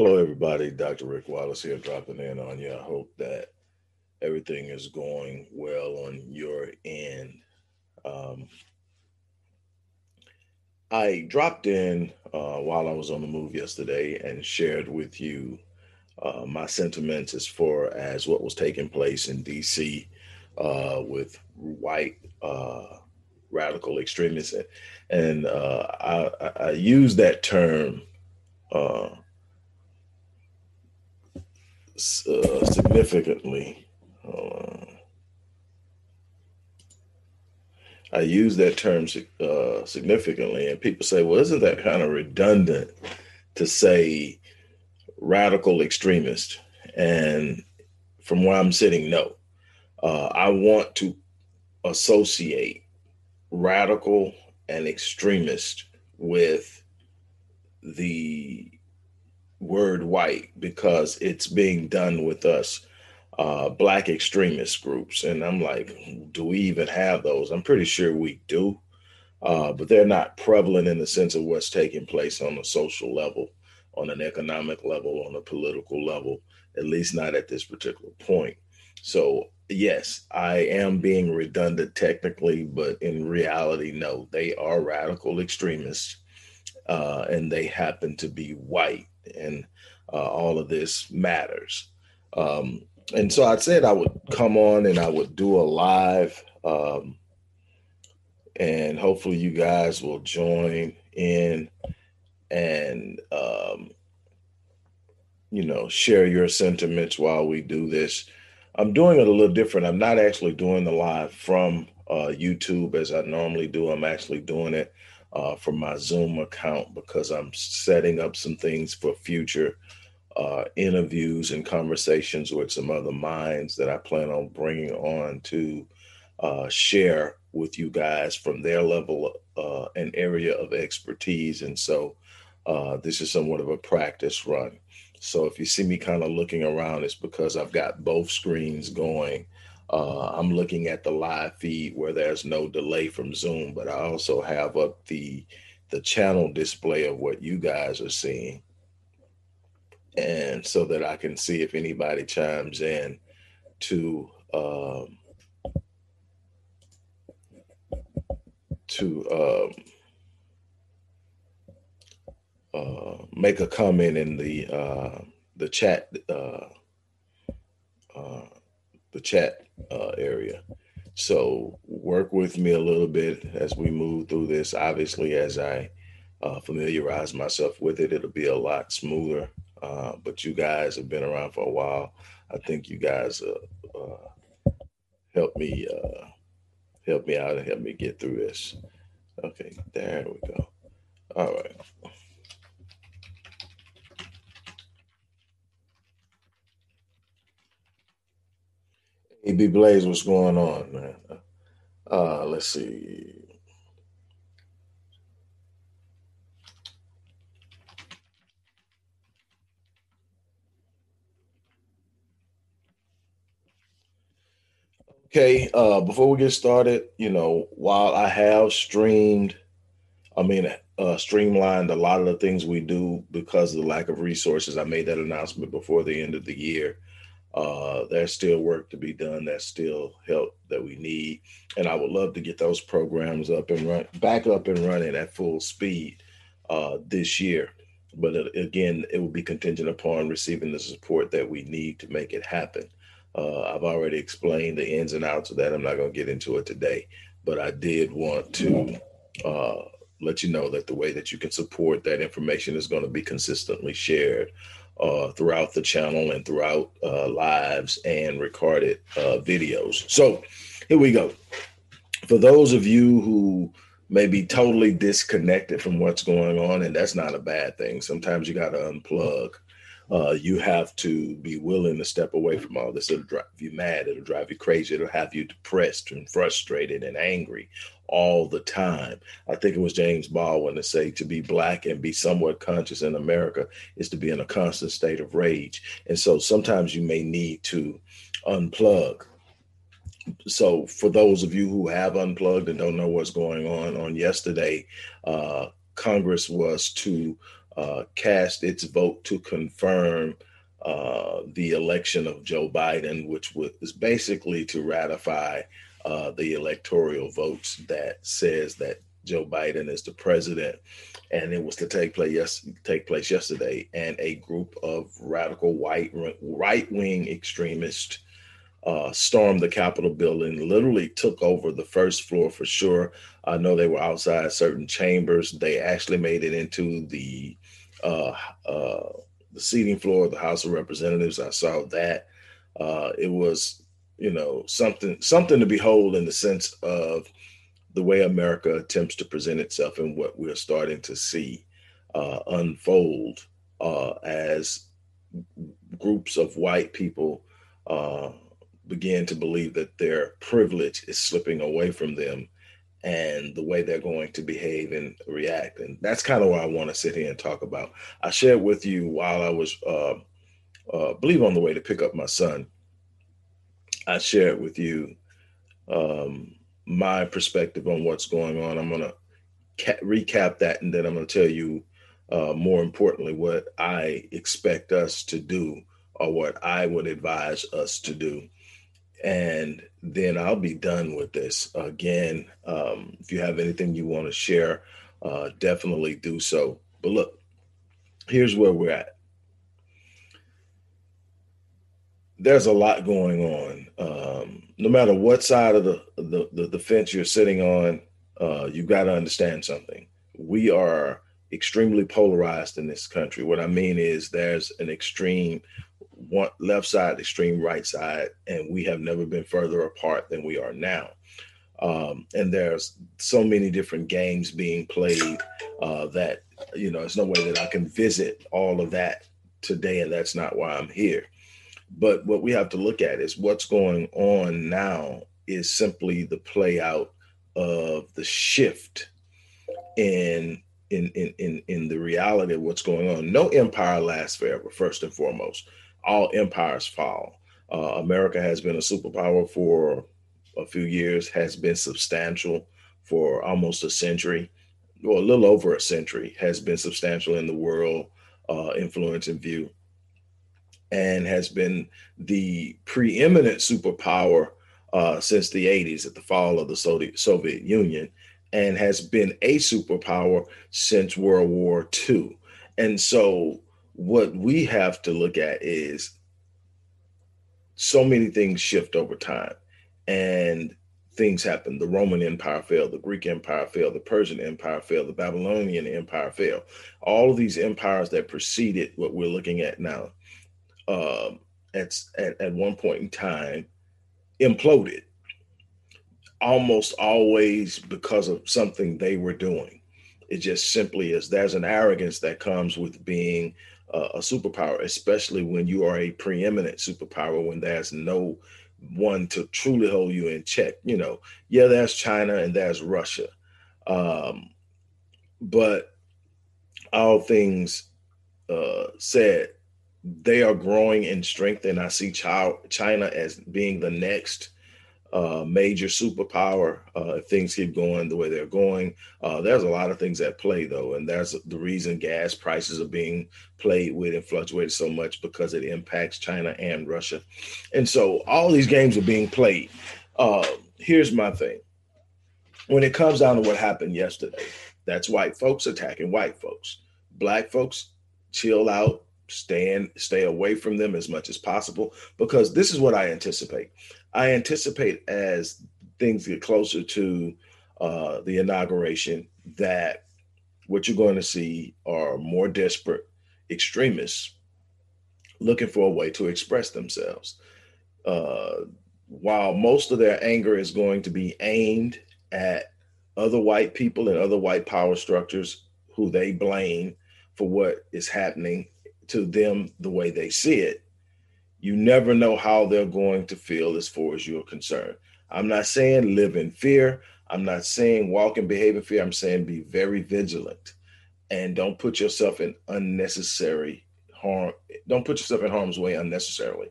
Hello, everybody. Dr. Rick Wallace here, dropping in on you. I hope that everything is going well on your end. Um, I dropped in uh, while I was on the move yesterday and shared with you uh, my sentiments as far as what was taking place in DC uh, with white uh, radical extremists. And uh, I, I, use that term uh, significantly. I use that term uh, significantly, and people say, well, isn't that kind of redundant to say radical extremist? And from where I'm sitting, no. Uh, I want to associate radical and extremist with the word white because it's being done with us uh, black extremist groups. And I'm like, do we even have those? I'm pretty sure we do, uh, but they're not prevalent in the sense of what's taking place on a social level, on an economic level, on a political level, at least not at this particular point. So, yes, I am being redundant technically, but in reality, no, they are radical extremists uh, and they happen to be white. And uh, all of this matters. Um, and so I said I would come on and I would do a live, um, and hopefully you guys will join in and um, you know share your sentiments while we do this. I'm doing it a little different. I'm not actually doing the live from uh, YouTube as I normally do. I'm actually doing it uh, from my Zoom account because I'm setting up some things for future uh, interviews and conversations with some other minds that I plan on bringing on to uh, share with you guys from their level uh, and area of expertise. And so uh, this is somewhat of a practice run. So if you see me kind of looking around, it's because I've got both screens going. Uh, I'm looking at the live feed where there's no delay from Zoom, but I also have up the the channel display of what you guys are seeing. And so that I can see if anybody chimes in to um, to um, uh, make a comment in the uh, the chat uh, uh the chat uh, area. So work with me a little bit as we move through this. Obviously, as I uh, familiarize myself with it, it'll be a lot smoother uh, but you guys have been around for a while. I think you guys uh, uh, help me uh, help me out and help me get through this. Okay, there we go. All right. AB Blaze, what's going on, man? Uh, let's see. Okay, uh, before we get started, you know, while I have streamed, I mean, uh, streamlined a lot of the things we do because of the lack of resources, I made that announcement before the end of the year. Uh, there's still work to be done. There's still help that we need, and I would love to get those programs up and run back up and running at full speed. uh, this year. But again, it will be contingent upon receiving the support that we need to make it happen. Uh, I've already explained the ins and outs of that. I'm not going to get into it today, but I did want to uh, let you know that the way that you can support that information is going to be consistently shared uh, throughout the channel and throughout uh, lives and recorded uh, videos. So here we go. For those of you who may be totally disconnected from what's going on, and that's not a bad thing. Sometimes you got to unplug. Uh, you have to be willing to step away from all this. It'll drive you mad. It'll drive you crazy. It'll have you depressed and frustrated and angry all the time. I think it was James Baldwin to say to be black and be somewhat conscious in America is to be in a constant state of rage. And so sometimes you may need to unplug. So for those of you who have unplugged and don't know what's going on, on yesterday, uh, Congress was to uh, cast its vote to confirm uh, the election of Joe Biden, which was basically to ratify uh, the electoral votes that says that Joe Biden is the president, and it was to take place yes take place yesterday. And a group of radical white right wing extremists uh, stormed the Capitol building, literally took over the first floor for sure. I know they were outside certain chambers. They actually made it into the uh, uh, the seating floor of the House of Representatives. I saw that. Uh, it was you know something something to behold in the sense of the way America attempts to present itself and what we're starting to see uh, unfold uh, as groups of white people uh, begin to believe that their privilege is slipping away from them and the way they're going to behave and react. And that's kind of what I want to sit here and talk about. I shared with you while I was, uh, uh, believe on the way to pick up my son, I shared with you um, my perspective on what's going on. I'm going to ca- recap that, and then I'm going to tell you, uh, more importantly, what I expect us to do or what I would advise us to do. And then I'll be done with this. Again, um, if you have anything you want to share, uh, definitely do so. But look, here's where we're at. there's a lot going on. Um, no matter what side of the, the, the, the fence you're sitting on, uh, you've got to understand something. We are extremely polarized in this country. What I mean is there's an extreme one left side, extreme right side, and we have never been further apart than we are now. Um, and there's so many different games being played uh, that you know there's no way that I can visit all of that today, and that's not why I'm here. But what we have to look at is what's going on now is simply the play out of the shift in in in in, in the reality of what's going on. No empire lasts forever, first and foremost. All empires fall. Uh, America has been a superpower for a few years, has been substantial for almost a century, or a little over a century, has been substantial in the world uh, influence and view and has been the preeminent superpower uh, since the 80s at the fall of the Soviet Union and has been a superpower since World War II. And so, what we have to look at is so many things shift over time and things happen. The Roman Empire fell, the Greek Empire fell, the Persian Empire fell, the Babylonian Empire fell. All of these empires that preceded what we're looking at now um, at, at, at one point in time imploded almost always because of something they were doing. It just simply is there's an arrogance that comes with being uh, a superpower, especially when you are a preeminent superpower, when there's no one to truly hold you in check. You know, yeah, there's China and there's Russia. Um, but all things uh, said, they are growing in strength, and I see China as being the next uh, major superpower uh, if things keep going the way they're going. Uh, there's a lot of things at play, though, and that's the reason gas prices are being played with and fluctuated so much because it impacts China and Russia. And so all these games are being played. Uh, here's my thing when it comes down to what happened yesterday, That's white folks attacking white folks. Black folks chill out, stay stay away from them as much as possible because this is what I anticipate. I anticipate as things get closer to uh, the inauguration that what you're going to see are more desperate extremists looking for a way to express themselves. Uh, while most of their anger is going to be aimed at other white people and other white power structures who they blame for what is happening to them the way they see it, you never know how they're going to feel as far as you're concerned. I'm not saying live in fear. I'm not saying walk and behave in fear. I'm saying be very vigilant and don't put yourself in unnecessary harm. Don't put yourself in harm's way unnecessarily.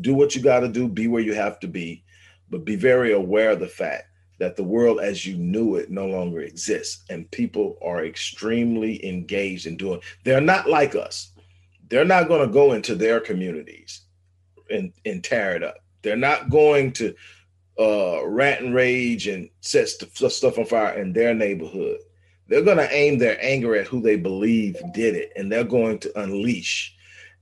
Do what you got to do, be where you have to be, but be very aware of the fact that the world as you knew it no longer exists and people are extremely engaged in doing they're not like us they're not going to go into their communities and and tear it up. They're not going to uh rat and rage and set st- stuff on fire in their neighborhood. They're going to aim their anger at who they believe did it and they're going to unleash.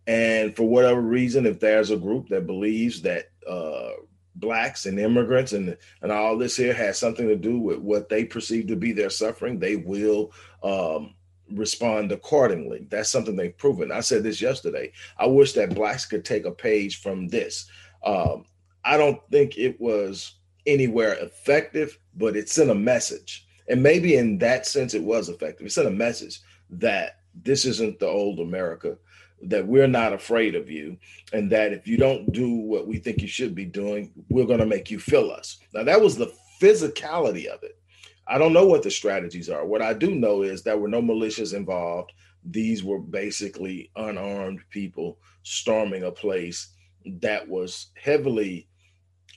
And for whatever reason if there's a group that believes that uh blacks and immigrants and and all this here has something to do with what they perceive to be their suffering they will um respond accordingly. That's something they've proven. I said this yesterday. I wish that blacks could take a page from this. Um i don't think it was anywhere effective but it sent a message. And maybe in that sense it was effective. It sent a message that this isn't the old america that we're not afraid of you and that if you don't do what we think you should be doing we're going to make you feel us. Now that was the physicality of it i don't know what the strategies are. What i do know is there were no militias involved these were basically unarmed people storming a place that was heavily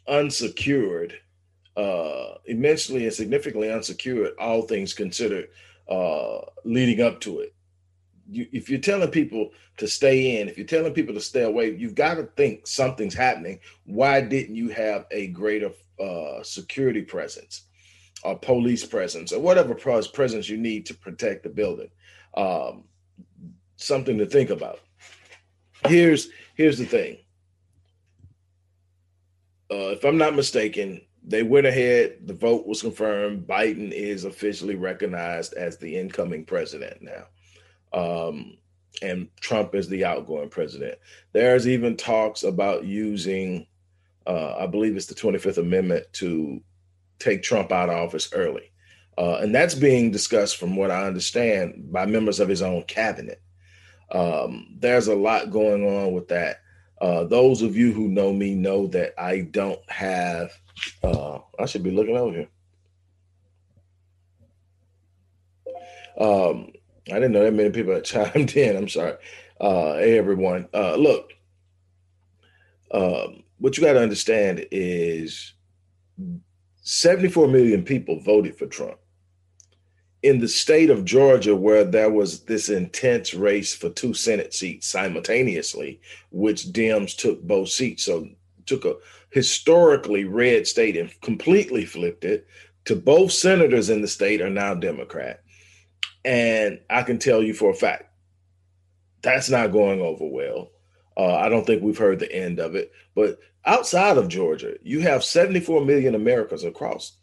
unsecured uh immensely and significantly unsecured all things considered uh leading up to it. You, if you're telling people to stay in, if you're telling people to stay away, you've got to think something's happening. Why didn't you have a greater uh, security presence, or police presence, or whatever presence you need to protect the building? Um, something to think about. Here's here's the thing. Uh, if I'm not mistaken, they went ahead. The vote was confirmed. Biden is officially recognized as the incoming president now um, and Trump is the outgoing president. There's even talks about using, uh, I believe it's the 25th Amendment to take Trump out of office early. Uh, and that's being discussed, from what I understand, by members of his own cabinet. Um, there's a lot going on with that. Uh, those of you who know me know that I don't have, uh, I should be looking over here. Um, I didn't know that many people had chimed in. I'm sorry. Uh, hey, everyone. Uh, look, um, what you got to understand is 74 million people voted for Trump. In the state of Georgia, where there was this intense race for two Senate seats simultaneously, which Dems took both seats. So took a historically red state and completely flipped it to both senators in the state are now Democrat. And I can tell you for a fact that's not going over well. Uh, I don't think we've heard the end of it. But outside of Georgia, you have 74 million Americans across,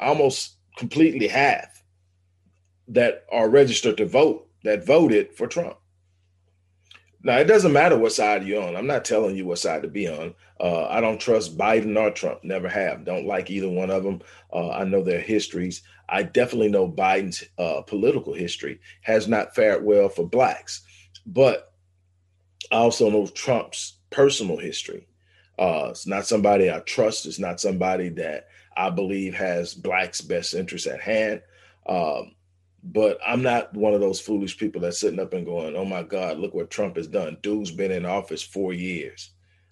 almost completely half that are registered to vote that voted for Trump. Now, it doesn't matter what side you're on. I'm not telling you what side to be on. Uh, I don't trust Biden or Trump, never have. Don't like either one of them. Uh, I know their histories. I definitely know Biden's uh, political history has not fared well for blacks, but I also know Trump's personal history. Uh, it's not somebody I trust. It's not somebody that I believe has blacks' best interests at hand. Um, but I'm not one of those foolish people that's sitting up and going, "Oh my God, look what Trump has done." Dude's been in office four years,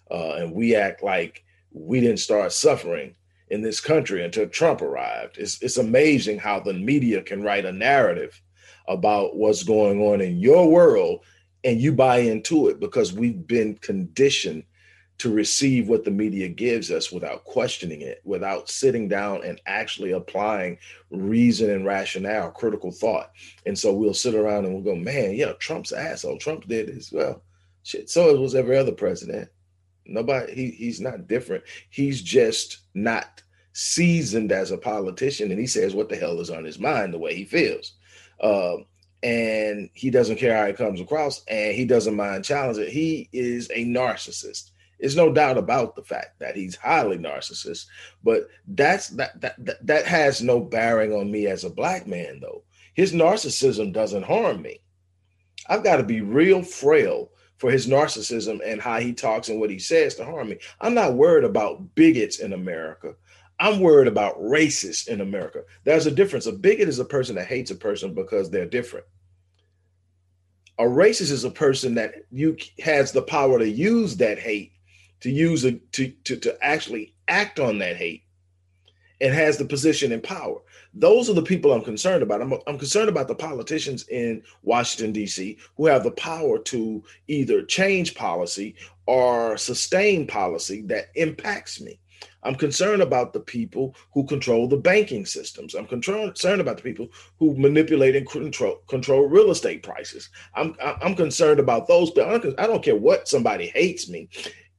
uh, and we act like we didn't start suffering in this country until Trump arrived. It's it's amazing how the media can write a narrative about what's going on in your world, and you buy into it because we've been conditioned to receive what the media gives us without questioning it, without sitting down and actually applying reason and rationale, critical thought. And so we'll sit around and we'll go, man, yeah, Trump's asshole. Trump did as Well, shit. So it was every other president. Nobody, he, he's not different. He's just not seasoned as a politician. And he says what the hell is on his mind the way he feels. Um, and he doesn't care how it comes across and he doesn't mind challenging. He is a narcissist. There's no doubt about the fact that he's highly narcissist, but that's that that that, that has no bearing on me as a black man though. His narcissism doesn't harm me. I've got to be real frail for his narcissism and how he talks and what he says to harm me. I'm not worried about bigots in America. I'm worried about racists in America. There's a difference. A bigot is a person that hates a person because they're different. A racist is a person that you has the power to use that hate to use it to, to, to actually act on that hate and has the position and power. Those are the people I'm concerned about. I'm, I'm concerned about the politicians in Washington, D.C., who have the power to either change policy or sustain policy that impacts me. I'm concerned about the people who control the banking systems. I'm concerned about the people who manipulate and control control real estate prices. I'm I'm concerned about those. But I don't care what somebody hates me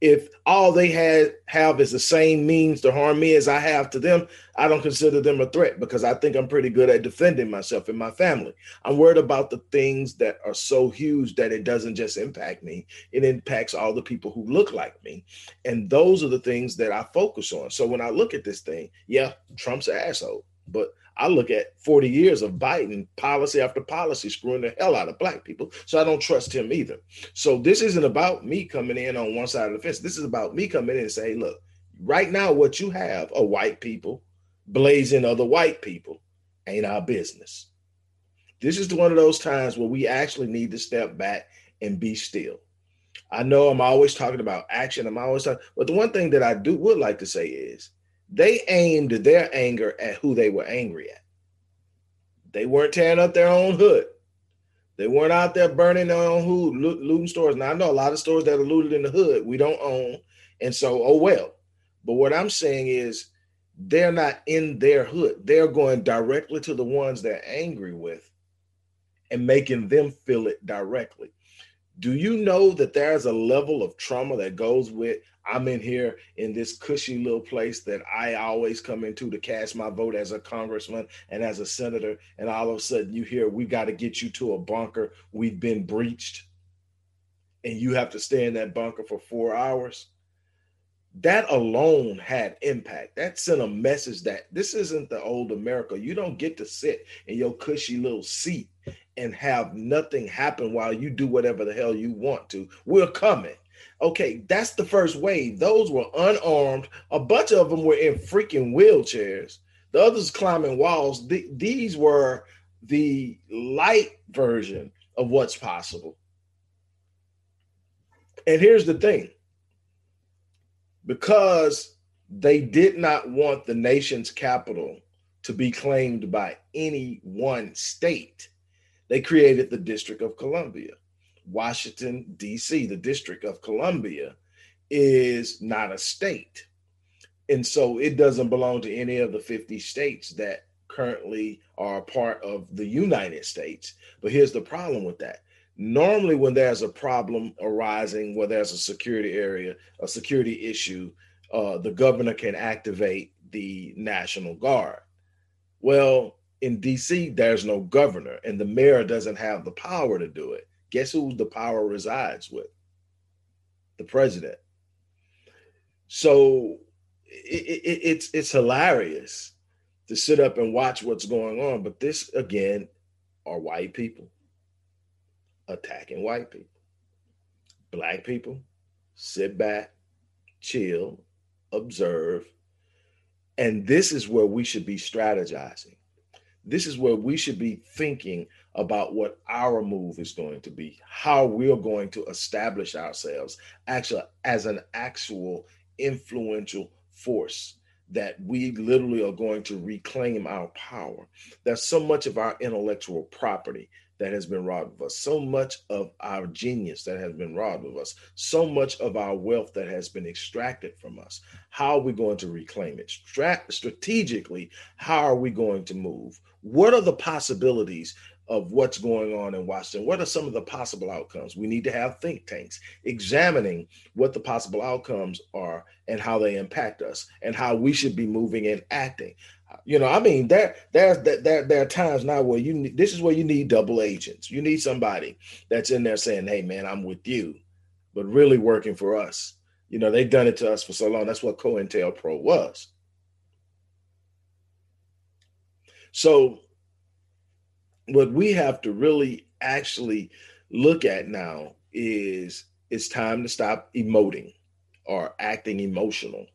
if all they had have is the same means to harm me as I have to them, I don't consider them a threat because I think I'm pretty good at defending myself and my family. I'm worried about the things that are so huge that it doesn't just impact me, it impacts all the people who look like me. And those are the things that I focus on. So when I look at this thing, yeah, Trump's an asshole, but I look at 40 years of Biden policy after policy screwing the hell out of black people. So I don't trust him either. So this isn't about me coming in on one side of the fence. This is about me coming in and saying, look, right now, what you have are white people blazing other white people. Ain't our business. This is one of those times where we actually need to step back and be still. I know I'm always talking about action. I'm always talking, but the one thing that I do would like to say is they aimed their anger at who they were angry at. They weren't tearing up their own hood. They weren't out there burning their own hood, lo- looting stores. Now I know a lot of stores that are looted in the hood we don't own, and so oh well. But what I'm saying is they're not in their hood. They're going directly to the ones they're angry with and making them feel it directly. Do you know that there's a level of trauma that goes with I'm in here in this cushy little place that I always come into to cast my vote as a congressman and as a senator. And all of a sudden you hear, we got to get you to a bunker. We've been breached. And you have to stay in that bunker for four hours. That alone had impact. That sent a message that this isn't the old America. You don't get to sit in your cushy little seat and have nothing happen while you do whatever the hell you want to. We're coming Okay, that's the first wave. Those were unarmed. A bunch of them were in freaking wheelchairs. The others climbing walls. The, these were the light version of what's possible. And here's the thing because they did not want the nation's capital to be claimed by any one state, they created the District of Columbia. Washington, D.C., the District of Columbia, is not a state. And so it doesn't belong to any of the 50 states that currently are part of the United States. But here's the problem with that. Normally, when there's a problem arising, where there's a security area, a security issue, uh, the governor can activate the National Guard. Well, in DC, there's no governor, and the mayor doesn't have the power to do it. Guess who the power resides with? The president. So it, it, it's it's hilarious to sit up and watch what's going on. But this again are white people attacking white people. Black people sit back, chill, observe. And this is where we should be strategizing. This is where we should be thinking about what our move is going to be, how we're going to establish ourselves actually as an actual influential force, that we literally are going to reclaim our power. There's so much of our intellectual property that has been robbed of us, so much of our genius that has been robbed of us, so much of our wealth that has been extracted from us. How are we going to reclaim it? Strat- strategically, how are we going to move? What are the possibilities of what's going on in Washington. What are some of the possible outcomes? We need to have think tanks examining what the possible outcomes are and how they impact us and how we should be moving and acting. You know, I mean, there, there, there, there are times now where you need, this is where you need double agents. You need somebody that's in there saying, "Hey, man, I'm with you," but really working for us. You know, they've done it to us for so long. That's what COINTELPRO was. So what we have to really actually look at now is it's time to stop emoting or acting emotional,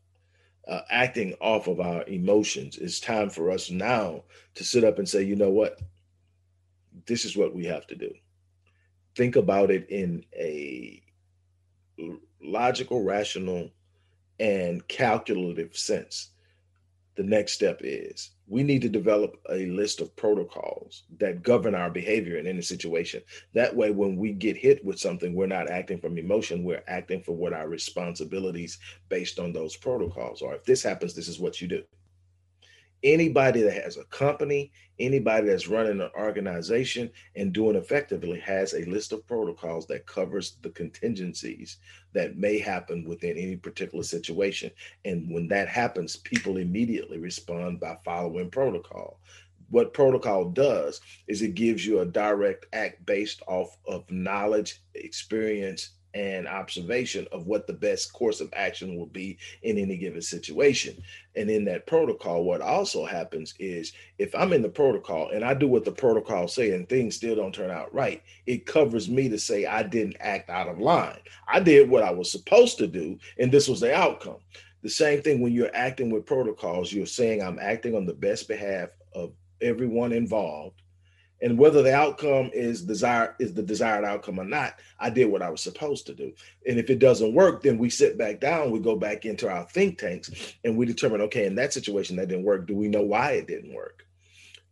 uh, acting off of our emotions. It's time for us now to sit up and say, you know what? This is what we have to do. Think about it in a logical, rational, and calculative sense. The next step is we need to develop a list of protocols that govern our behavior in any situation. That way, when we get hit with something, we're not acting from emotion, we're acting for what our responsibilities based on those protocols are. If this happens, this is what you do anybody that has a company, anybody that's running an organization and doing effectively has a list of protocols that covers the contingencies that may happen within any particular situation. And when that happens, people immediately respond by following protocol. What protocol does is it gives you a direct act based off of knowledge, experience, and observation of what the best course of action will be in any given situation. And in that protocol, what also happens is if I'm in the protocol and I do what the protocol say and things still don't turn out right, it covers me to say I didn't act out of line. I did what I was supposed to do, and this was the outcome. The same thing when you're acting with protocols, you're saying I'm acting on the best behalf of everyone involved and whether the outcome is desired is the desired outcome or not i did what i was supposed to do. And if it doesn't work then we sit back down we go back into our think tanks and we determine okay in that situation that didn't work. Do we know why it didn't work?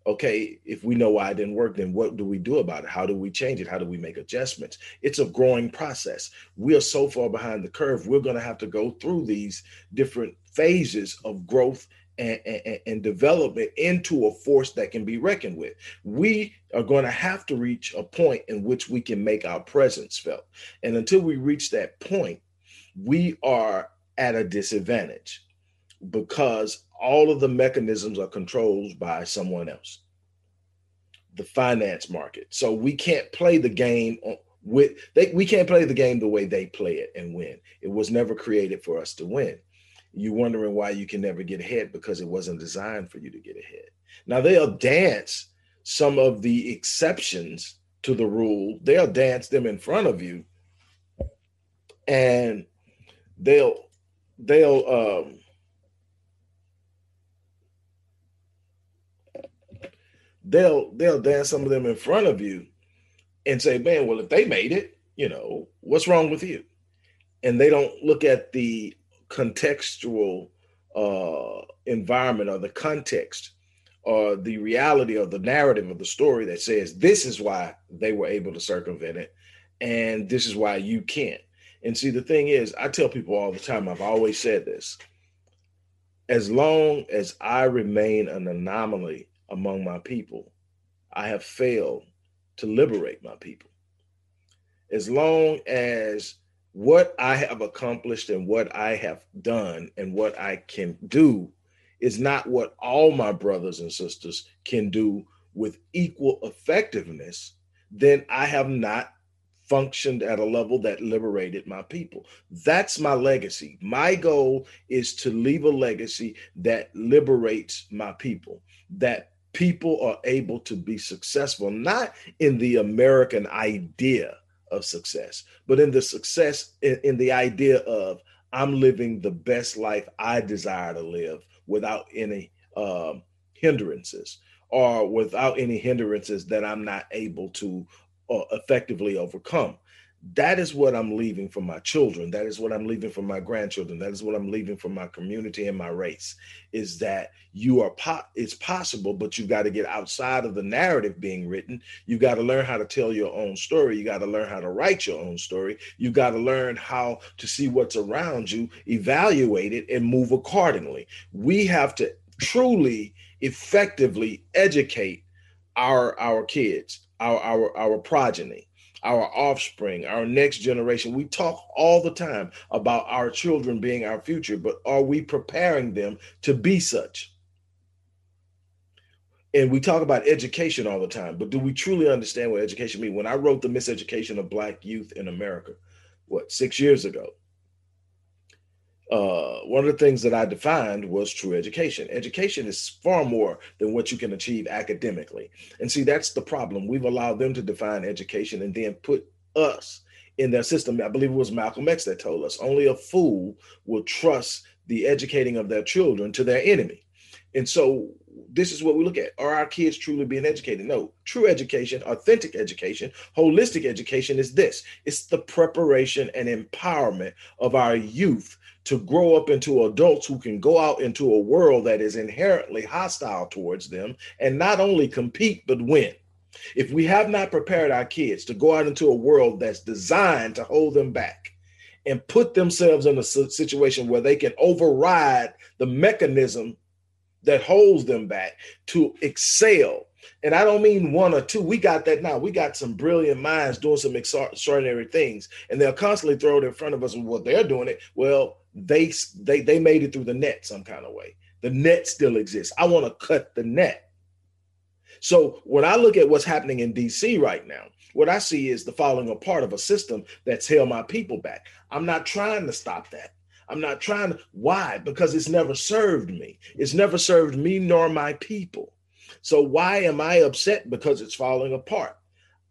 Okay if we know why it didn't work then what do we do about it? How do we change it? How do we make adjustments? It's a growing process. We are so far behind the curve we're going to have to go through these different phases of growth and, and, and development into a force that can be reckoned with. We are going to have to reach a point in which we can make our presence felt. And until we reach that point, we are at a disadvantage because all of the mechanisms are controlled by someone else the finance market so we can't play the game with they we can't play the game the way they play it and win it was never created for us to win you're wondering why you can never get ahead because it wasn't designed for you to get ahead. Now they'll dance some of the exceptions to the rule. They'll dance them in front of you, and they'll they'll um, they'll they'll dance some of them in front of you and say, "Man, well, if they made it, you know, what's wrong with you?" And they don't look at the contextual uh, environment or the context or the reality of the narrative of the story that says this is why they were able to circumvent it and this is why you can't. And see, the thing is, I tell people all the time, I've always said this as long as I remain an anomaly among my people, I have failed to liberate my people. As long as what I have accomplished and what I have done and what I can do is not what all my brothers and sisters can do with equal effectiveness, then I have not functioned at a level that liberated my people. That's my legacy. My goal is to leave a legacy that liberates my people, that people are able to be successful, not in the American idea of success, but in the success, in, in the idea of I'm living the best life I desire to live without any um, hindrances or without any hindrances that I'm not able to uh, effectively overcome. That is what I'm leaving for my children. That is what I'm leaving for my grandchildren. That is what I'm leaving for my community and my race. Is that you are po- it's possible, but you've got to get outside of the narrative being written. You've got to learn how to tell your own story. You got to learn how to write your own story. You got to learn how to see what's around you, evaluate it, and move accordingly. We have to truly, effectively educate our our kids, our our our progeny our offspring, our next generation. We talk all the time about our children being our future, but are we preparing them to be such? And we talk about education all the time, but do we truly understand what education means? When I wrote The Miseducation of Black Youth in America, what, six years ago, uh, one of the things that I defined was true education. Education is far more than what you can achieve academically. And see, that's the problem. We've allowed them to define education and then put us in their system. I believe it was Malcolm X that told us only a fool will trust the educating of their children to their enemy. And so this is what we look at. Are our kids truly being educated? No. True education, authentic education, holistic education is this it's the preparation and empowerment of our youth to grow up into adults who can go out into a world that is inherently hostile towards them and not only compete but win. If we have not prepared our kids to go out into a world that's designed to hold them back and put themselves in a situation where they can override the mechanism that holds them back to excel. And I don't mean one or two. We got that now. We got some brilliant minds doing some extraordinary things, and they'll constantly throw it in front of us. What they're doing it well, they they they made it through the net some kind of way. The net still exists. I want to cut the net. So when I look at what's happening in DC right now, what I see is the falling apart of a system that's held my people back. I'm not trying to stop that. I'm not trying to. Why? Because it's never served me. It's never served me nor my people. So why am I upset because it's falling apart?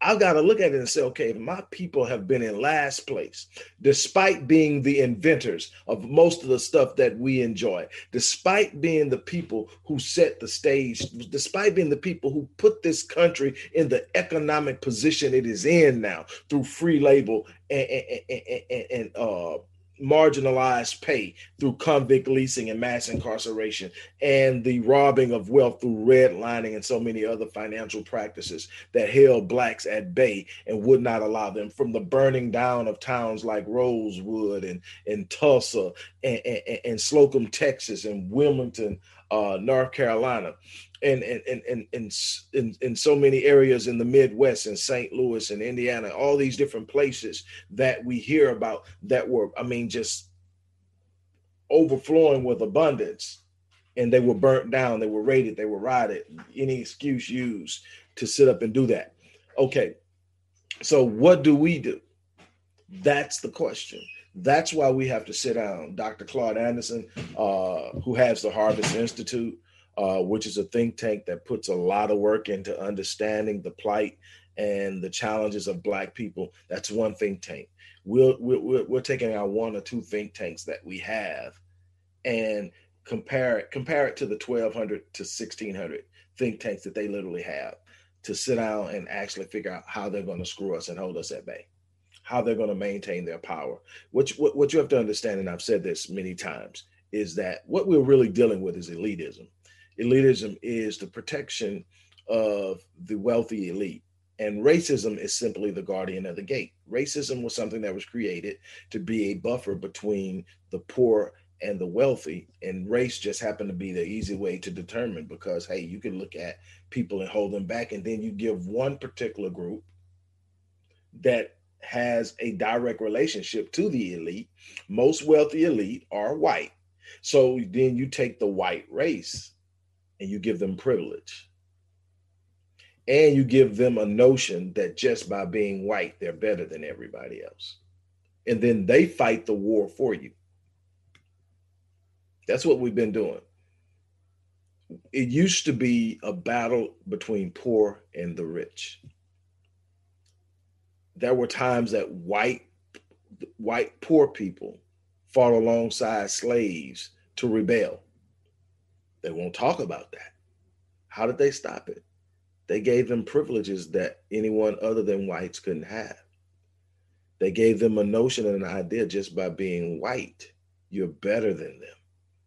I've got to look at it and say, okay, my people have been in last place, despite being the inventors of most of the stuff that we enjoy, despite being the people who set the stage, despite being the people who put this country in the economic position it is in now through free label and, and, and, and uh, marginalized pay through convict leasing and mass incarceration and the robbing of wealth through redlining and so many other financial practices that held blacks at bay and would not allow them from the burning down of towns like Rosewood and, and Tulsa and, and, and Slocum, Texas and Wilmington, uh, North Carolina and and and and in, in so many areas in the Midwest and St. Louis and Indiana, all these different places that we hear about that were, I mean, just overflowing with abundance. And they were burnt down, they were raided, they were rioted, any excuse used to sit up and do that. Okay. So what do we do? That's the question. That's why we have to sit down. Dr. Claude Anderson, uh, who has the Harvest Institute, uh, which is a think tank that puts a lot of work into understanding the plight and the challenges of Black people. That's one think tank. We're, we're, we're taking our one or two think tanks that we have and compare it, compare it to the 1200 to 1600 think tanks that they literally have to sit down and actually figure out how they're going to screw us and hold us at bay how they're going to maintain their power. What, what you have to understand, and I've said this many times, is that what we're really dealing with is elitism elitism is the protection of the wealthy elite. And racism is simply the guardian of the gate. Racism was something that was created to be a buffer between the poor and the wealthy. And race just happened to be the easy way to determine because, hey, you can look at people and hold them back. And then you give one particular group that has a direct relationship to the elite. Most wealthy elite are white. So then you take the white race and you give them privilege. And you give them a notion that just by being white, they're better than everybody else. And then they fight the war for you. That's what we've been doing. It used to be a battle between poor and the rich. There were times that white white poor people fought alongside slaves to rebel they won't talk about that. How did they stop it? They gave them privileges that anyone other than whites couldn't have. They gave them a notion and an idea just by being white. You're better than them,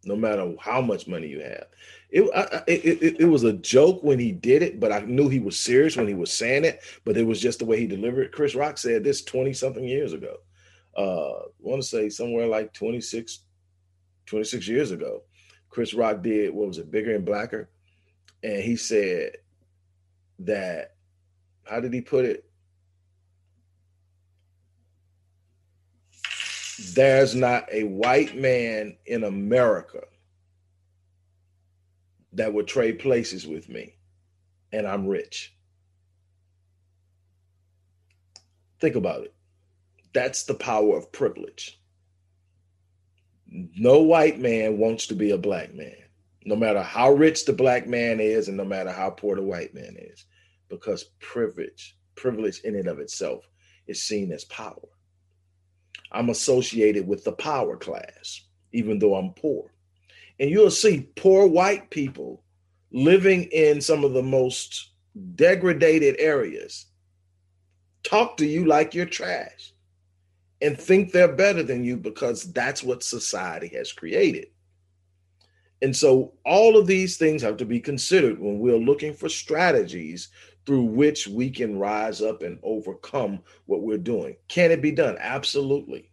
no matter how much money you have. It, I, it, it, it, was a joke when he did it, but I knew he was serious when he was saying it. But it was just the way he delivered it. Chris Rock said this 20 something years ago. Uh, I want to say somewhere like 26, 26 years ago. Chris Rock did, what was it, Bigger and Blacker? And he said that, how did he put it? There's not a white man in America that would trade places with me, and I'm rich. Think about it. That's the power of privilege. No white man wants to be a black man, no matter how rich the black man is and no matter how poor the white man is, because privilege, privilege in and of itself is seen as power. I'm associated with the power class, even though I'm poor. And you'll see poor white people living in some of the most degraded areas talk to you like you're trash and think they're better than you because that's what society has created. And so all of these things have to be considered when we're looking for strategies through which we can rise up and overcome what we're doing. Can it be done? Absolutely.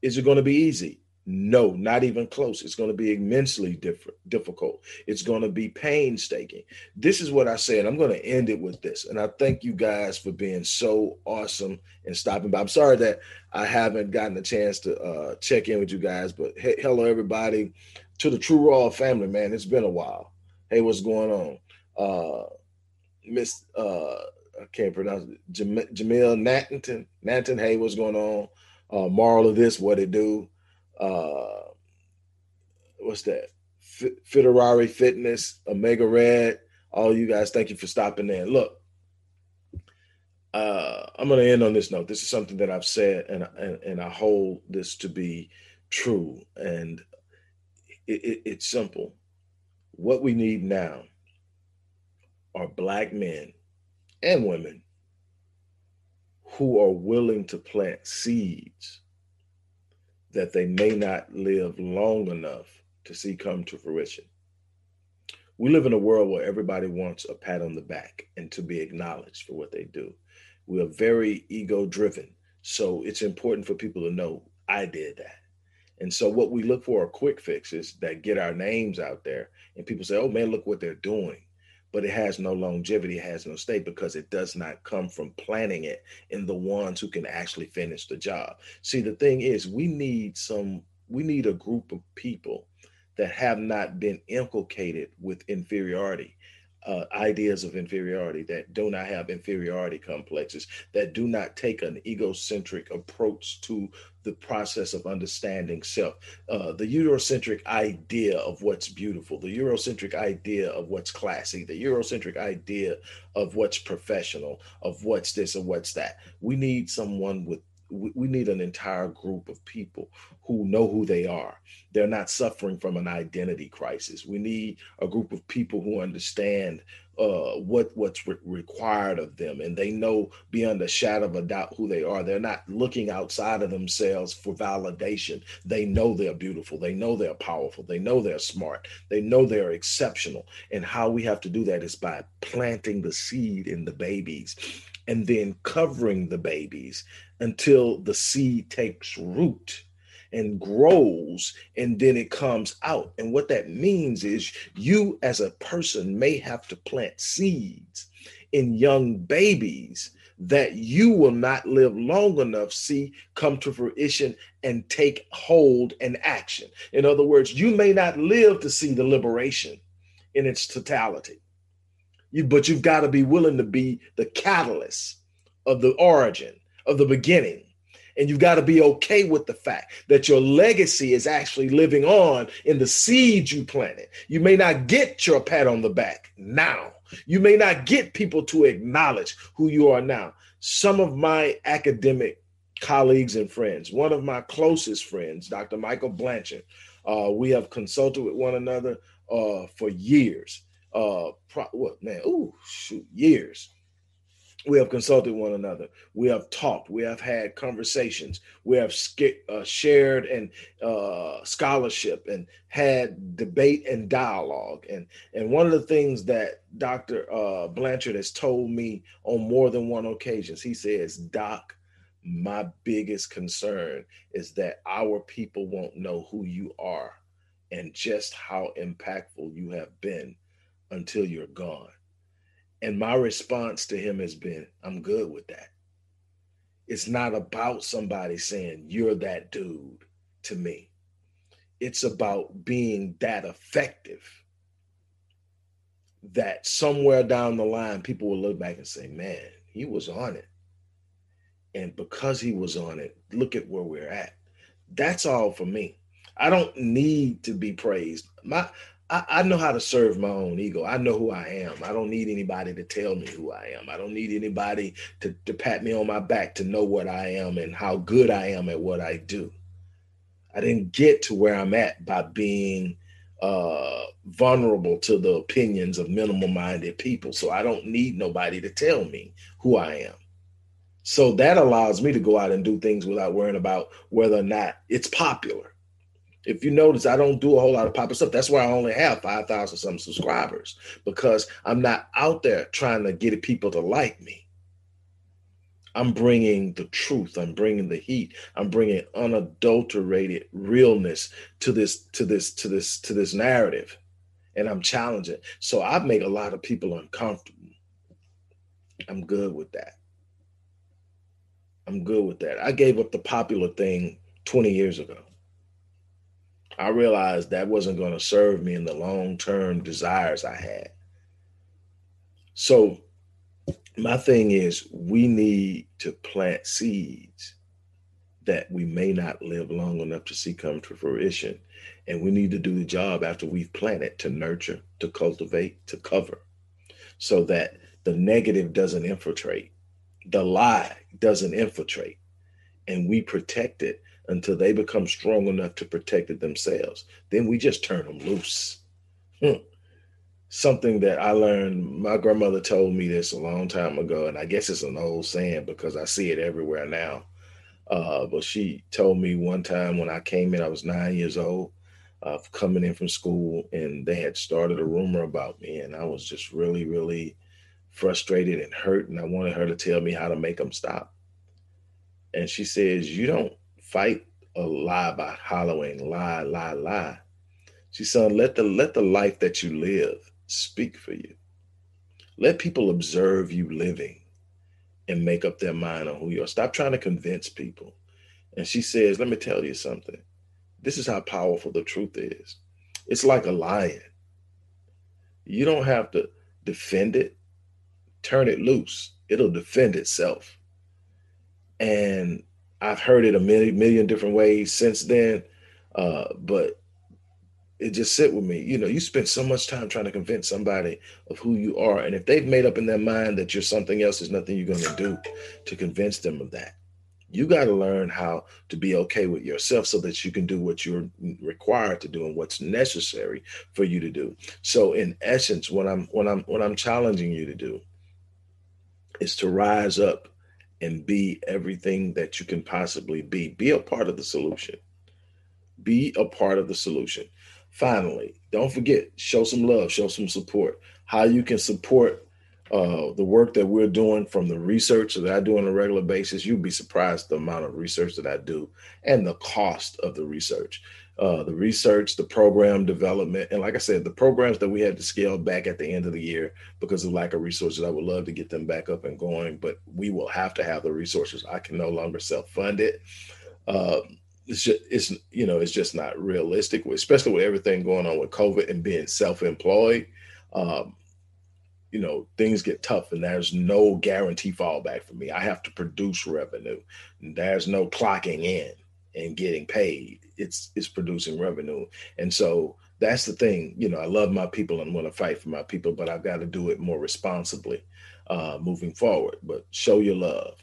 Is it going to be easy? No, not even close. It's going to be immensely different, difficult. It's going to be painstaking. This is what I said. I'm going to end it with this. And I thank you guys for being so awesome and stopping by. I'm sorry that I haven't gotten a chance to uh, check in with you guys, but hello, everybody. To the True Raw family, man. It's been a while. Hey, what's going on? Uh, Miss, uh, I can't pronounce it. Jam- Jamil Natton. Natton, hey, what's going on? Uh, moral of this, what it do? Uh, what's that? F- Fitness, Omega Red. All you guys, thank you for stopping in. Look, uh, I'm going to end on this note. This is something that I've said, and and, and I hold this to be true. And it, it, it's simple. What we need now are black men and women who are willing to plant seeds that they may not live long enough to see come to fruition. We live in a world where everybody wants a pat on the back and to be acknowledged for what they do. We are very ego driven. So it's important for people to know I did that. And so what we look for are quick fixes that get our names out there. And people say, oh man, look what they're doing but it has no longevity, it has no state because it does not come from planning it in the ones who can actually finish the job. See, the thing is, we need some, we need a group of people that have not been inculcated with inferiority uh, ideas of inferiority, that do not have inferiority complexes, that do not take an egocentric approach to the process of understanding self. Uh, the Eurocentric idea of what's beautiful, the Eurocentric idea of what's classy, the Eurocentric idea of what's professional, of what's this or what's that. We need someone with we need an entire group of people who know who they are. They're not suffering from an identity crisis. We need a group of people who understand uh, what what's re- required of them, and they know beyond a shadow of a doubt who they are. They're not looking outside of themselves for validation. They know they're beautiful. They know they're powerful. They know they're smart. They know they're exceptional. And how we have to do that is by planting the seed in the babies and then covering the babies until the seed takes root and grows and then it comes out. And what that means is you as a person may have to plant seeds in young babies that you will not live long enough see come to fruition and take hold and action. In other words, you may not live to see the liberation in its totality. You, but you've got to be willing to be the catalyst of the origin, of the beginning. And you've got to be okay with the fact that your legacy is actually living on in the seeds you planted. You may not get your pat on the back now. You may not get people to acknowledge who you are now. Some of my academic colleagues and friends, one of my closest friends, Dr. Michael Blanchard, uh, we have consulted with one another uh, for years. Uh, pro- what man? Ooh, shoot, years. We have consulted one another. We have talked. We have had conversations. We have uh, shared and uh, scholarship and had debate and dialogue. And and one of the things that dr uh, blanchard has told me on more than one occasions he says doc my biggest concern is that our people won't know who you are and just how impactful you have been until you're gone and my response to him has been, I'm good with that. It's not about somebody saying, you're that dude to me. It's about being that effective that somewhere down the line, people will look back and say, man, he was on it. And because he was on it, look at where we're at. That's all for me. I don't need to be praised. My I, I, know how to serve my own ego. I know who I am. I don't need anybody to tell me who I am. I don't need anybody to, to pat me on my back to know what I am and how good I am at what I do. I didn't get to where I'm at by being uh, vulnerable to the opinions of minimal minded people. So I don't need nobody to tell me who I am. So that allows me to go out and do things without worrying about whether or not it's popular if you notice, I don't do a whole lot of popular stuff. That's why I only have 5,000 some subscribers because I'm not out there trying to get people to like me. I'm bringing the truth. I'm bringing the heat. I'm bringing unadulterated realness to this, to this, to this, to this narrative. And I'm challenging. So I make a lot of people uncomfortable. I'm good with that. I'm good with that. I gave up the popular thing 20 years ago. I realized that wasn't going to serve me in the long term desires I had. So, my thing is, we need to plant seeds that we may not live long enough to see come to fruition. And we need to do the job after we've planted to nurture, to cultivate, to cover, so that the negative doesn't infiltrate, the lie doesn't infiltrate, and we protect it until they become strong enough to protect it themselves. Then we just turn them loose. Hmm. Something that I learned, my grandmother told me this a long time ago, and I guess it's an old saying because I see it everywhere now. Uh, but she told me one time when I came in, I was nine years old, uh, coming in from school, and they had started a rumor about me, and I was just really, really frustrated and hurt, and I wanted her to tell me how to make them stop. And she says, "You don't fight a lie by hollowing lie, lie, lie. She said, let the let the life that you live speak for you. Let people observe you living and make up their mind on who you are. Stop trying to convince people. And she says, Let me tell you something. This is how powerful the truth is. It's like a lion. You don't have to defend it, turn it loose. It'll defend itself. And I've heard it a million, million different ways since then, uh, but it just sit with me. You know, you spend so much time trying to convince somebody of who you are, and if they've made up in their mind that you're something else, there's nothing you're going to do to convince them of that. You got to learn how to be okay with yourself so that you can do what you're required to do and what's necessary for you to do. So, in essence, what I'm what I'm what I'm challenging you to do is to rise up and be everything that you can possibly be. Be a part of the solution. Be a part of the solution. Finally, don't forget, show some love, show some support. How you can support uh, the work that we're doing from the research that I do on a regular basis, you'd be surprised the amount of research that I do and the cost of the research uh, the research, the program development, and like I said, the programs that we had to scale back at the end of the year because of lack of resources. I would love to get them back up and going, but we will have to have the resources. I can no longer self-fund it. Uh, it's just, it's you know, it's just not realistic, especially with everything going on with COVID and being self-employed. Um, you know, things get tough and there's no guarantee fallback for me. I have to produce revenue. There's no clocking in and getting paid it's it's producing revenue. And so that's the thing. You know, I love my people and want to fight for my people, but I've got to do it more responsibly uh, moving forward. But show your love,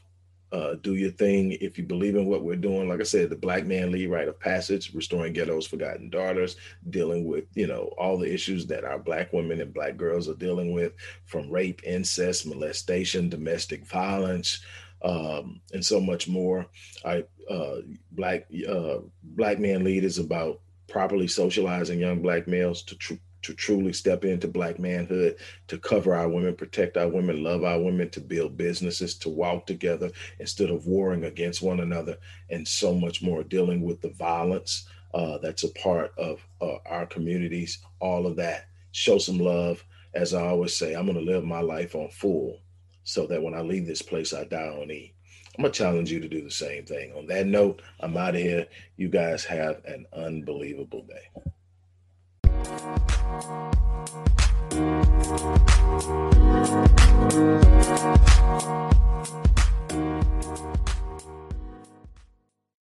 uh, do your thing. If you believe in what we're doing, like I said, the Black Man Lead Rite of Passage, restoring ghettos, forgotten daughters, dealing with you know all the issues that our Black women and Black girls are dealing with, from rape, incest, molestation, domestic violence, um, and so much more. I uh, Black uh, Black Man Lead is about properly socializing young Black males to tr- to truly step into black manhood, to cover our women, protect our women, love our women, to build businesses, to walk together instead of warring against one another, and so much more, dealing with the violence uh, that's a part of uh, our communities, all of that. Show some love. As I always say, I'm going to live my life on full so that when I leave this place, I die on E. I'm going to challenge you to do the same thing. On that note, I'm out of here. You guys have an unbelievable day.